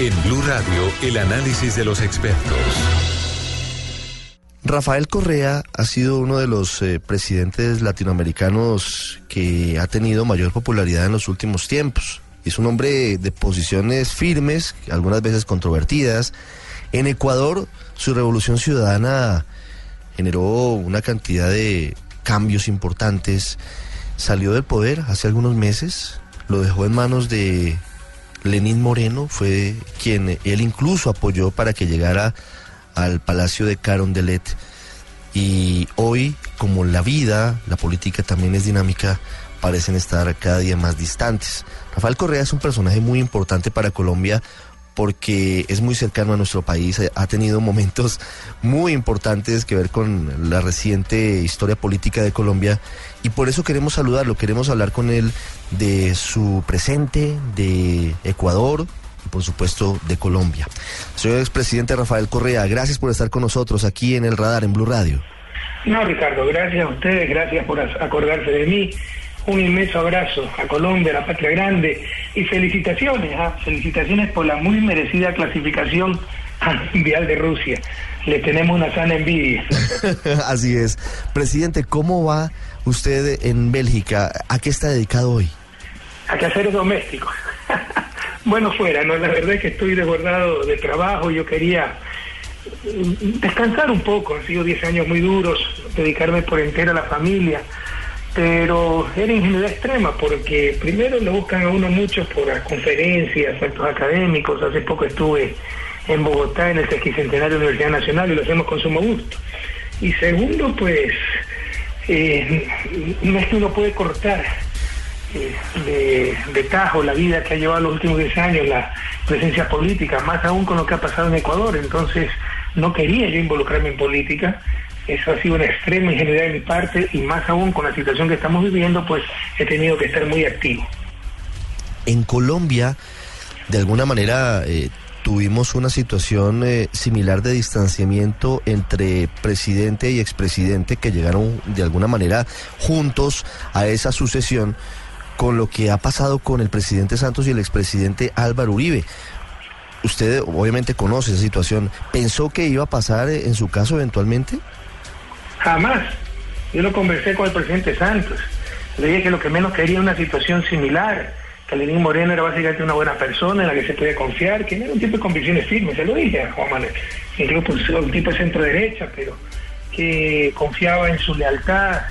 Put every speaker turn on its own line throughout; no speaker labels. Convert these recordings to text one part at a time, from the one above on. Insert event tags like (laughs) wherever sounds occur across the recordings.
En Blue Radio, el análisis de los expertos.
Rafael Correa ha sido uno de los eh, presidentes latinoamericanos que ha tenido mayor popularidad en los últimos tiempos. Es un hombre de posiciones firmes, algunas veces controvertidas. En Ecuador, su revolución ciudadana generó una cantidad de cambios importantes. Salió del poder hace algunos meses, lo dejó en manos de Lenín Moreno, fue quien él incluso apoyó para que llegara al Palacio de Carondelet. Y hoy, como la vida, la política también es dinámica, parecen estar cada día más distantes. Rafael Correa es un personaje muy importante para Colombia porque es muy cercano a nuestro país, ha tenido momentos muy importantes que ver con la reciente historia política de Colombia y por eso queremos saludarlo, queremos hablar con él de su presente, de Ecuador, y por supuesto de Colombia. Señor expresidente Rafael Correa, gracias por estar con nosotros aquí en el radar en Blue Radio.
No, Ricardo, gracias a ustedes, gracias por acordarse de mí un inmenso abrazo a Colombia, a la patria grande y felicitaciones, ¿ah? felicitaciones por la muy merecida clasificación (laughs) mundial de Rusia. Le tenemos una sana envidia. (laughs)
Así es. Presidente, ¿cómo va usted en Bélgica? ¿A qué está dedicado hoy?
A quehaceres domésticos. (laughs) bueno, fuera, ¿no? La verdad es que estoy desbordado de trabajo. Yo quería descansar un poco. Han sido 10 años muy duros, dedicarme por entera a la familia pero era ingenuidad extrema porque primero lo buscan a uno mucho por las conferencias, actos académicos. Hace poco estuve en Bogotá en el sesquicentenario de la Universidad Nacional y lo hacemos con sumo gusto. Y segundo, pues, eh, no es que uno puede cortar eh, de, de, tajo la vida que ha llevado los últimos 10 años, la presencia política, más aún con lo que ha pasado en Ecuador. Entonces, no quería yo involucrarme en política, eso ha sido una extrema ingenuidad de mi parte y más aún con la situación que estamos viviendo, pues he tenido que estar muy activo.
En Colombia, de alguna manera, eh, tuvimos una situación eh, similar de distanciamiento entre presidente y expresidente que llegaron de alguna manera juntos a esa sucesión con lo que ha pasado con el presidente Santos y el expresidente Álvaro Uribe. Usted obviamente conoce esa situación. ¿Pensó que iba a pasar eh, en su caso eventualmente?
Jamás. Yo lo conversé con el presidente Santos. Le dije que lo que menos quería una situación similar, que Lenín Moreno era básicamente una buena persona en la que se podía confiar, que no era un tipo de convicciones firmes, se lo dije a Juan Manuel, incluso un tipo de centro derecha, pero que confiaba en su lealtad,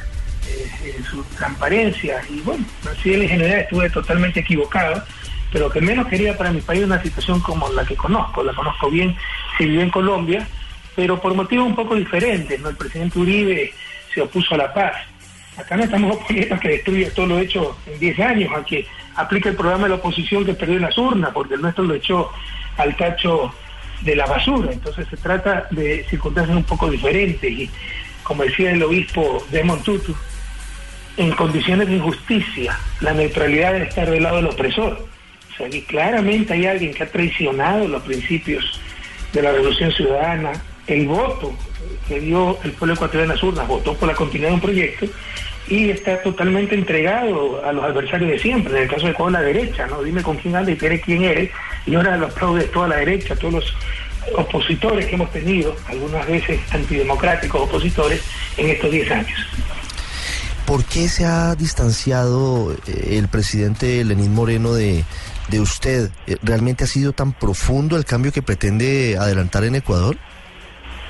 eh, en su transparencia, y bueno, así en general estuve totalmente equivocado, pero lo que menos quería para mi país una situación como la que conozco, la conozco bien, si viví en Colombia, pero por motivos un poco diferentes. ¿no? El presidente Uribe se opuso a la paz. Acá no estamos (laughs) oponiendo a que destruya todo lo hecho en 10 años, a que aplique el programa de la oposición que perdió en las urnas, porque el nuestro lo echó al tacho de la basura. Entonces se trata de circunstancias un poco diferentes y, como decía el obispo de Montutu, en condiciones de injusticia, la neutralidad debe estar del lado del opresor. O sea, que claramente hay alguien que ha traicionado los principios de la revolución ciudadana, el voto que dio el pueblo ecuatoriano en las urnas, votó por la continuidad de un proyecto y está totalmente entregado a los adversarios de siempre. En el caso de toda la derecha, ¿no? Dime con quién anda y eres quién eres. Y ahora lo aplaude toda la derecha, todos los opositores que hemos tenido, algunas veces antidemocráticos opositores, en estos 10 años.
¿Por qué se ha distanciado eh, el presidente Lenín Moreno de, de usted? ¿Realmente ha sido tan profundo el cambio que pretende adelantar en Ecuador?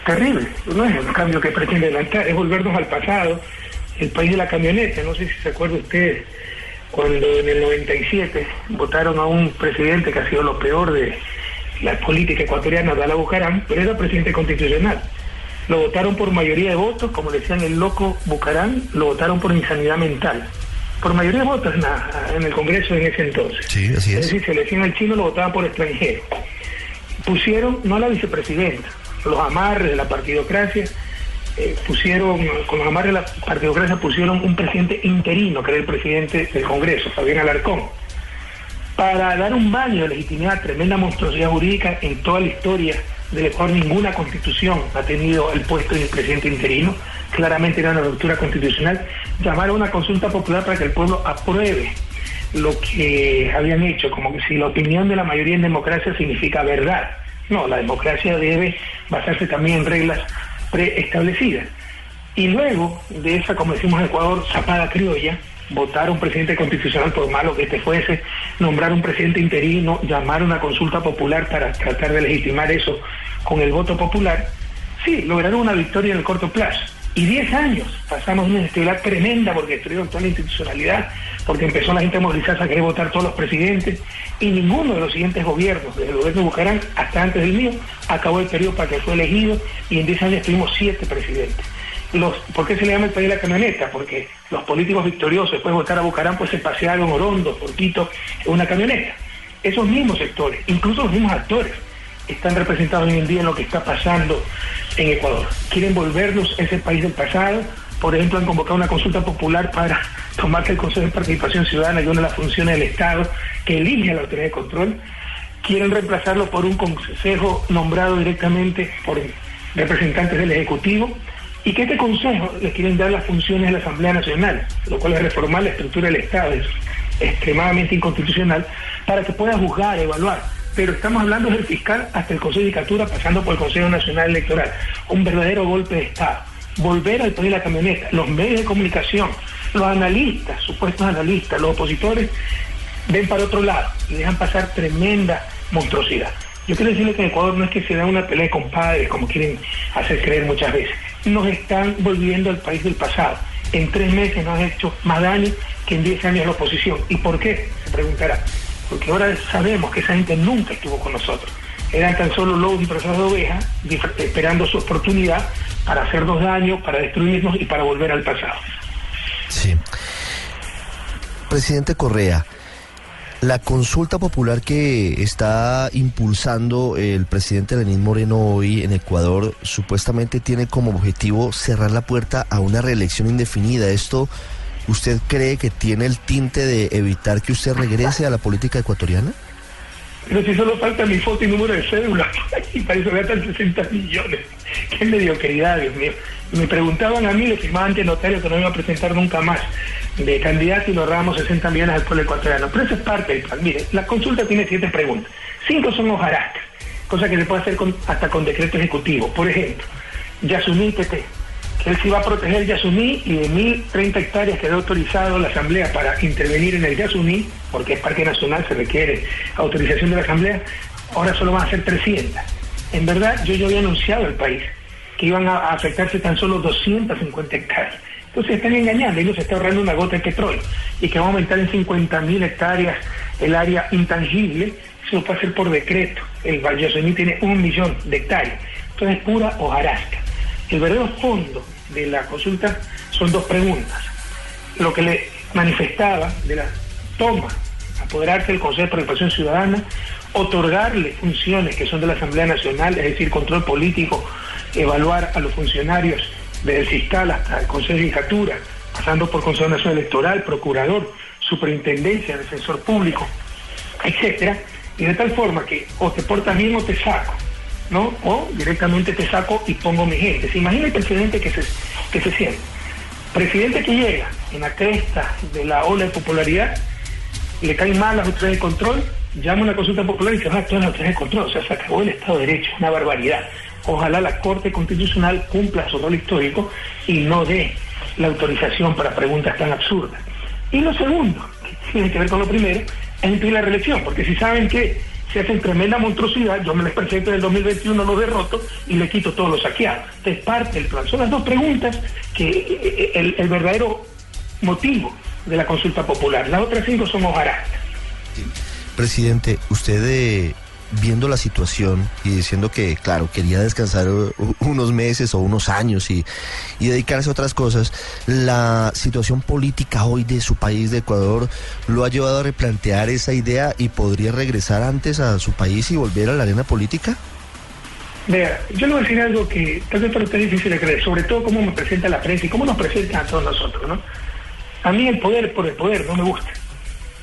Terrible. No es un cambio que pretende adelantar, es volvernos al pasado, el país de la camioneta. No sé si se acuerda usted cuando en el 97 votaron a un presidente que ha sido lo peor de la política ecuatoriana, Dala Bucarán, pero era presidente constitucional. Lo votaron por mayoría de votos, como decían el loco Bucarán, lo votaron por insanidad mental. Por mayoría de votos en, el Congreso en ese entonces.
Sí, así es.
Es decir, se le decían al chino, lo votaban por extranjero. Pusieron, no a la vicepresidenta, los amarres de la partidocracia, eh, pusieron, con los amarres de la partidocracia pusieron un presidente interino, que era el presidente del Congreso, Fabián Alarcón, para dar un baño de legitimidad, tremenda monstruosidad jurídica en toda la historia del Ecuador, ninguna constitución ha tenido el puesto de presidente interino, claramente era una ruptura constitucional, llamar a una consulta popular para que el pueblo apruebe lo que habían hecho, como que si la opinión de la mayoría en democracia significa verdad. No, la democracia debe basarse también en reglas preestablecidas. Y luego de esa, como decimos en Ecuador, zapada criolla, votar un presidente constitucional por malo que este fuese, nombrar un presidente interino, llamar una consulta popular para tratar de legitimar eso con el voto popular, sí, lograron una victoria en el corto plazo. Y 10 años pasamos una inestabilidad tremenda porque destruyeron toda la institucionalidad, porque empezó la gente a movilizarse a querer votar todos los presidentes, y ninguno de los siguientes gobiernos, desde el gobierno de Bucarán hasta antes del mío, acabó el periodo para que fue elegido, y en 10 años tuvimos 7 presidentes. ¿Por qué se le llama el país de la camioneta? Porque los políticos victoriosos después de votar a Bucarán pues se pasearon Orondo, por Quito, en una camioneta. Esos mismos sectores, incluso los mismos actores, están representados hoy en día en lo que está pasando en Ecuador. Quieren volvernos ese país del pasado. Por ejemplo, han convocado una consulta popular para tomarse el Consejo de Participación Ciudadana y una de las funciones del Estado que elige a la autoridad de control. Quieren reemplazarlo por un consejo nombrado directamente por representantes del Ejecutivo y que este Consejo le quieren dar las funciones de la Asamblea Nacional, lo cual es reformar la estructura del Estado, es extremadamente inconstitucional, para que pueda juzgar, evaluar. Pero estamos hablando del fiscal hasta el Consejo de Judicatura, pasando por el Consejo Nacional Electoral. Un verdadero golpe de Estado. Volver al país de la camioneta, los medios de comunicación, los analistas, supuestos analistas, los opositores, ven para otro lado y dejan pasar tremenda monstruosidad. Yo quiero decirle que en Ecuador no es que se da una pelea de compadres, como quieren hacer creer muchas veces. Nos están volviendo al país del pasado. En tres meses nos ha hecho más daño que en diez años la oposición. ¿Y por qué? Se preguntará. Porque ahora sabemos que esa gente nunca estuvo con nosotros. Eran tan solo lobos disfrazados de ovejas, esperando su oportunidad para hacernos daño, para destruirnos y para volver al pasado.
Sí. Presidente Correa, la consulta popular que está impulsando el presidente Lenín Moreno hoy en Ecuador supuestamente tiene como objetivo cerrar la puerta a una reelección indefinida. ¿Esto usted cree que tiene el tinte de evitar que usted regrese a la política ecuatoriana?
Pero si solo falta mi foto y número de cédula, (laughs) y para eso gastan 60 millones. Qué mediocridad, Dios mío. Me preguntaban a mí, le firmaba ante notario que no iba a presentar nunca más de candidato y lo ahorramos 60 millones al pueblo ecuatoriano. Pero eso es parte del plan. Mire, la consulta tiene siete preguntas. Cinco son hojarascas, cosa que se puede hacer hasta con decreto ejecutivo. Por ejemplo, Yasuní TT, que él sí va a proteger Yasuní y de 1.030 hectáreas que ha autorizado la Asamblea para intervenir en el Yasuní, porque es parque nacional, se requiere autorización de la Asamblea, ahora solo van a ser 300. En verdad, yo ya había anunciado al país que iban a afectarse tan solo 250 hectáreas. Entonces están engañando, ellos se está ahorrando una gota de petróleo y que va a aumentar en 50 mil hectáreas el área intangible, eso lo puede hacer por decreto. El Yosemite tiene un millón de hectáreas. Entonces es pura hojarasca. El verdadero fondo de la consulta son dos preguntas. Lo que le manifestaba de la toma, apoderarse del Consejo de Participación Ciudadana, otorgarle funciones que son de la Asamblea Nacional, es decir, control político, evaluar a los funcionarios desde el fiscal hasta el Consejo de Judicatura, pasando por Consejo Nacional Electoral, Procurador, Superintendencia, Defensor Público, etcétera, y de tal forma que o te portas bien o te saco, ¿no? O directamente te saco y pongo mi gente. Se imagina el presidente que se, que se siente. Presidente que llega en la cresta de la ola de popularidad, le caen mal las autoridades de control, llama una consulta popular y se va a actuar las autoridades de control. O sea, se acabó el Estado de Derecho, una barbaridad. Ojalá la Corte Constitucional cumpla su rol histórico y no dé la autorización para preguntas tan absurdas. Y lo segundo, que tiene que ver con lo primero, es impedir la reelección, porque si saben que se hacen tremenda monstruosidad, yo me les presento en el 2021, los derroto y le quito todos los saqueados. Es parte del plan. Son las dos preguntas que eh, el, el verdadero motivo de la consulta popular. Las otras cinco son hojarascas.
Presidente, usted eh, viendo la situación y diciendo que, claro, quería descansar unos meses o unos años y, y, dedicarse a otras cosas, la situación política hoy de su país, de Ecuador, lo ha llevado a replantear esa idea y podría regresar antes a su país y volver a la arena política?
Vea, yo le voy a decir algo que tal vez para usted es difícil de creer, sobre todo cómo me presenta la prensa y cómo nos presentan a todos nosotros, ¿no? A mí el poder por el poder no me gusta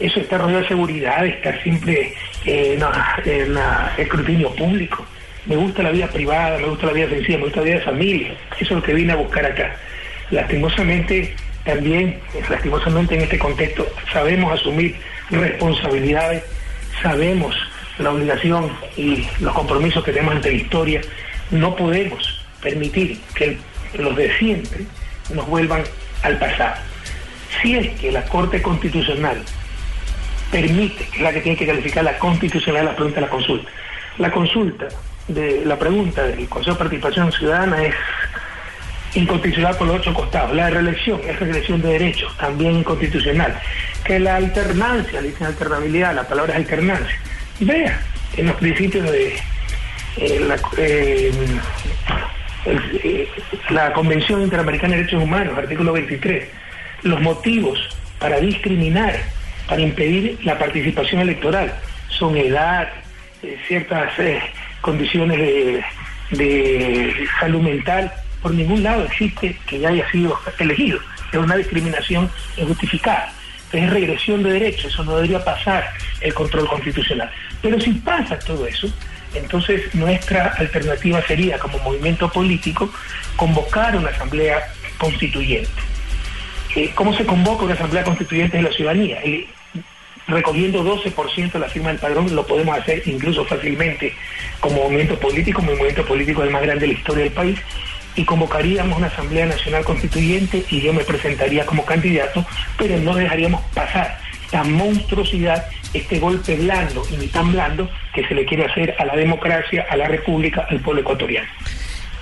eso está rodeado de seguridad, estar siempre eh, en el escrutinio público. Me gusta la vida privada, me gusta la vida sencilla, me gusta la vida de familia. Eso es lo que vine a buscar acá. Lastimosamente, también, lastimosamente en este contexto, sabemos asumir responsabilidades, sabemos la obligación y los compromisos que tenemos ante la historia. No podemos permitir que los de siempre nos vuelvan al pasado. Si es que la Corte Constitucional permite, que es la que tiene que calificar la constitucionalidad de la pregunta de la consulta, la consulta de la pregunta del Consejo de Participación Ciudadana es inconstitucional por los ocho costados. La reelección es reelección de derechos, también inconstitucional. Que la alternancia, dicen alternabilidad, la palabra es alternancia. Vea, en los principios de eh, la, eh, eh, la Convención Interamericana de Derechos Humanos, artículo 23, los motivos para discriminar, para impedir la participación electoral, son edad, ciertas condiciones de, de salud mental, por ningún lado existe que ya haya sido elegido. Es una discriminación injustificada. Es regresión de derechos, eso no debería pasar el control constitucional. Pero si pasa todo eso, entonces nuestra alternativa sería, como movimiento político, convocar una asamblea constituyente. Eh, ¿Cómo se convoca una asamblea constituyente de la ciudadanía? Recogiendo 12% de la firma del padrón, lo podemos hacer incluso fácilmente como movimiento político, como movimiento político el más grande de la historia del país, y convocaríamos una Asamblea Nacional Constituyente y yo me presentaría como candidato, pero no dejaríamos pasar esta monstruosidad, este golpe blando y tan blando que se le quiere hacer a la democracia, a la república, al pueblo ecuatoriano.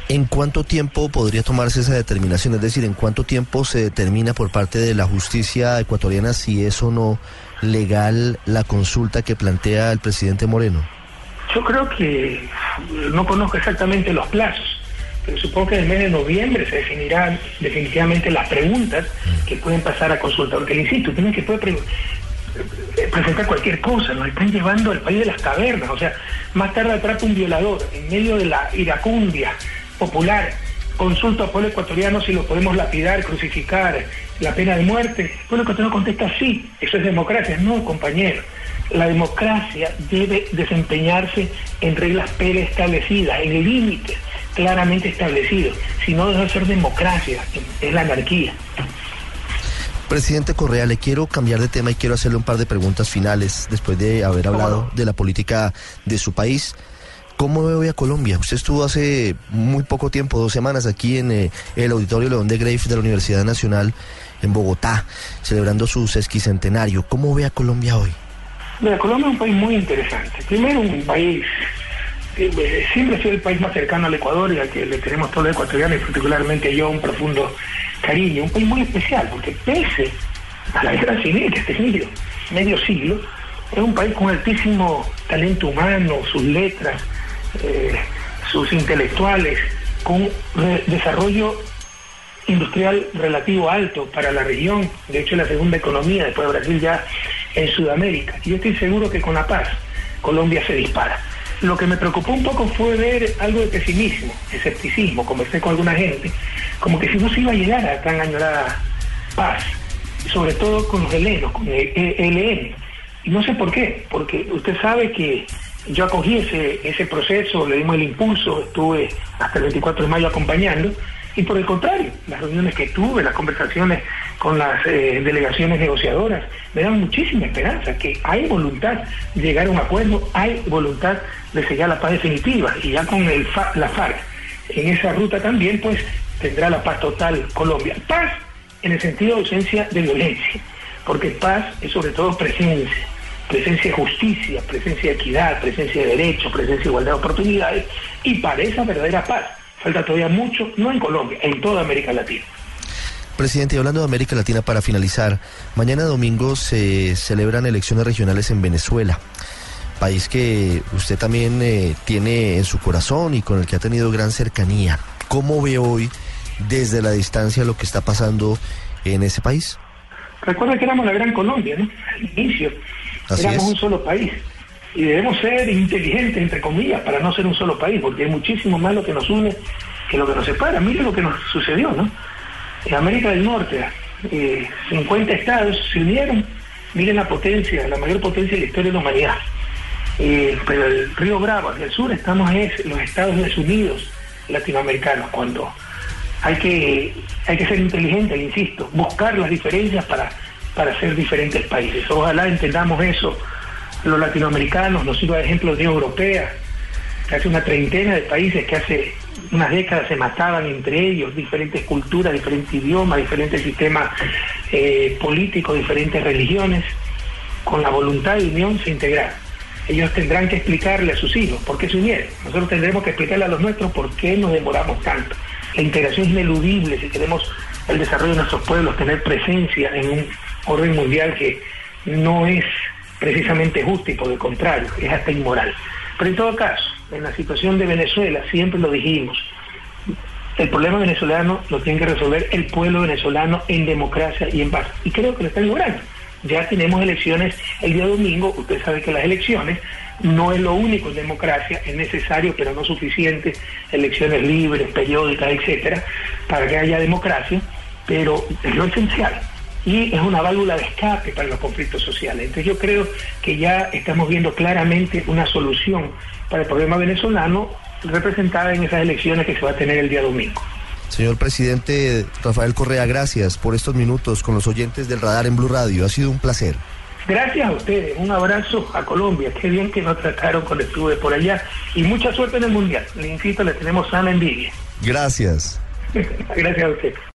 ¿En cuánto tiempo podría tomarse esa determinación? Es decir, ¿en cuánto tiempo se determina por parte de la justicia ecuatoriana si es o no legal la consulta que plantea el presidente Moreno?
Yo creo que no conozco exactamente los plazos pero supongo que en el mes de noviembre se definirán definitivamente las preguntas que pueden pasar a consulta. Porque, insisto, tienen que puede eh, presentar cualquier cosa, nos están llevando al país de las cavernas. O sea, más tarde atrapa un violador en medio de la iracundia popular. Consulta al pueblo ecuatoriano si lo podemos lapidar, crucificar, la pena de muerte. El pueblo ecuatoriano contesta sí, eso es democracia. No, compañero. La democracia debe desempeñarse en reglas preestablecidas, en límites claramente establecido. Si no deja de ser democracia, es la anarquía.
Presidente Correa, le quiero cambiar de tema y quiero hacerle un par de preguntas finales después de haber hablado de la política de su país. ¿Cómo ve hoy a Colombia? Usted estuvo hace muy poco tiempo, dos semanas, aquí en eh, el Auditorio León de Grave de la Universidad Nacional en Bogotá, celebrando su sesquicentenario. ¿Cómo ve a Colombia hoy?
Mira, Colombia es un país muy interesante. Primero, un país siempre ha sido el país más cercano al Ecuador y al que le tenemos todos los ecuatorianos y particularmente yo un profundo cariño. Un país muy especial porque pese a la guerra civil que ha tenido medio siglo, es un país con altísimo talento humano, sus letras, eh, sus intelectuales, con desarrollo industrial relativo alto para la región, de hecho la segunda economía después de Brasil ya en Sudamérica. Y yo estoy seguro que con la paz Colombia se dispara. Lo que me preocupó un poco fue ver algo de pesimismo, escepticismo, conversé con alguna gente, como que si no se iba a llegar a tan añorada paz, sobre todo con los helenos, con el ELN. Y no sé por qué, porque usted sabe que yo acogí ese, ese proceso, le dimos el impulso, estuve hasta el 24 de mayo acompañando, y por el contrario, las reuniones que tuve, las conversaciones con las eh, delegaciones negociadoras, me dan muchísima esperanza, que hay voluntad de llegar a un acuerdo, hay voluntad de sellar la paz definitiva, y ya con el la FARC en esa ruta también, pues tendrá la paz total Colombia. Paz en el sentido de ausencia de violencia, porque paz es sobre todo presencia, presencia de justicia, presencia de equidad, presencia de derecho, presencia de igualdad de oportunidades, y para esa verdadera paz Falta todavía mucho, no en Colombia, en toda América Latina.
Presidente, hablando de América Latina, para finalizar, mañana domingo se celebran elecciones regionales en Venezuela, país que usted también eh, tiene en su corazón y con el que ha tenido gran cercanía. ¿Cómo ve hoy desde la distancia lo que está pasando en ese país?
Recuerda que éramos la Gran Colombia, ¿no? Al inicio, éramos un solo país y debemos ser inteligentes, entre comillas, para no ser un solo país, porque hay muchísimo más lo que nos une que lo que nos separa. Mire lo que nos sucedió, ¿no? En América del Norte, 50 eh, estados se unieron, miren la potencia, la mayor potencia de la historia de la humanidad. Eh, pero el Río Bravo, hacia el sur, estamos en los Estados Unidos latinoamericanos, cuando hay que, hay que ser inteligente, insisto, buscar las diferencias para para ser diferentes países. Ojalá entendamos eso los latinoamericanos, nos sirva de ejemplo la Unión Europea, que hace una treintena de países que hace unas décadas se mataban entre ellos, diferentes culturas, diferentes idiomas, diferentes sistemas eh, políticos, diferentes religiones, con la voluntad de unión se integraron. Ellos tendrán que explicarle a sus hijos por qué se unieron. Nosotros tendremos que explicarle a los nuestros por qué nos demoramos tanto. La integración es ineludible si queremos el desarrollo de nuestros pueblos, tener presencia en un orden mundial que no es precisamente justo y por el contrario, es hasta inmoral. Pero en todo caso, en la situación de Venezuela, siempre lo dijimos, el problema venezolano lo tiene que resolver el pueblo venezolano en democracia y en paz. Y creo que lo están logrando. Ya tenemos elecciones el día domingo, usted sabe que las elecciones no es lo único en democracia, es necesario pero no suficiente, elecciones libres, periódicas, etcétera, para que haya democracia, pero es lo esencial y es una válvula de escape para los conflictos sociales. Entonces yo creo que ya estamos viendo claramente una solución para el problema venezolano representada en esas elecciones que se va a tener el día domingo.
Señor presidente Rafael Correa, gracias por estos minutos con los oyentes del radar en Blue Radio. Ha sido un placer.
Gracias a ustedes, un abrazo a Colombia, qué bien que nos trataron cuando estuve por allá y mucha suerte en el Mundial. Le insisto, le tenemos sana envidia.
Gracias. (laughs)
Gracias a usted.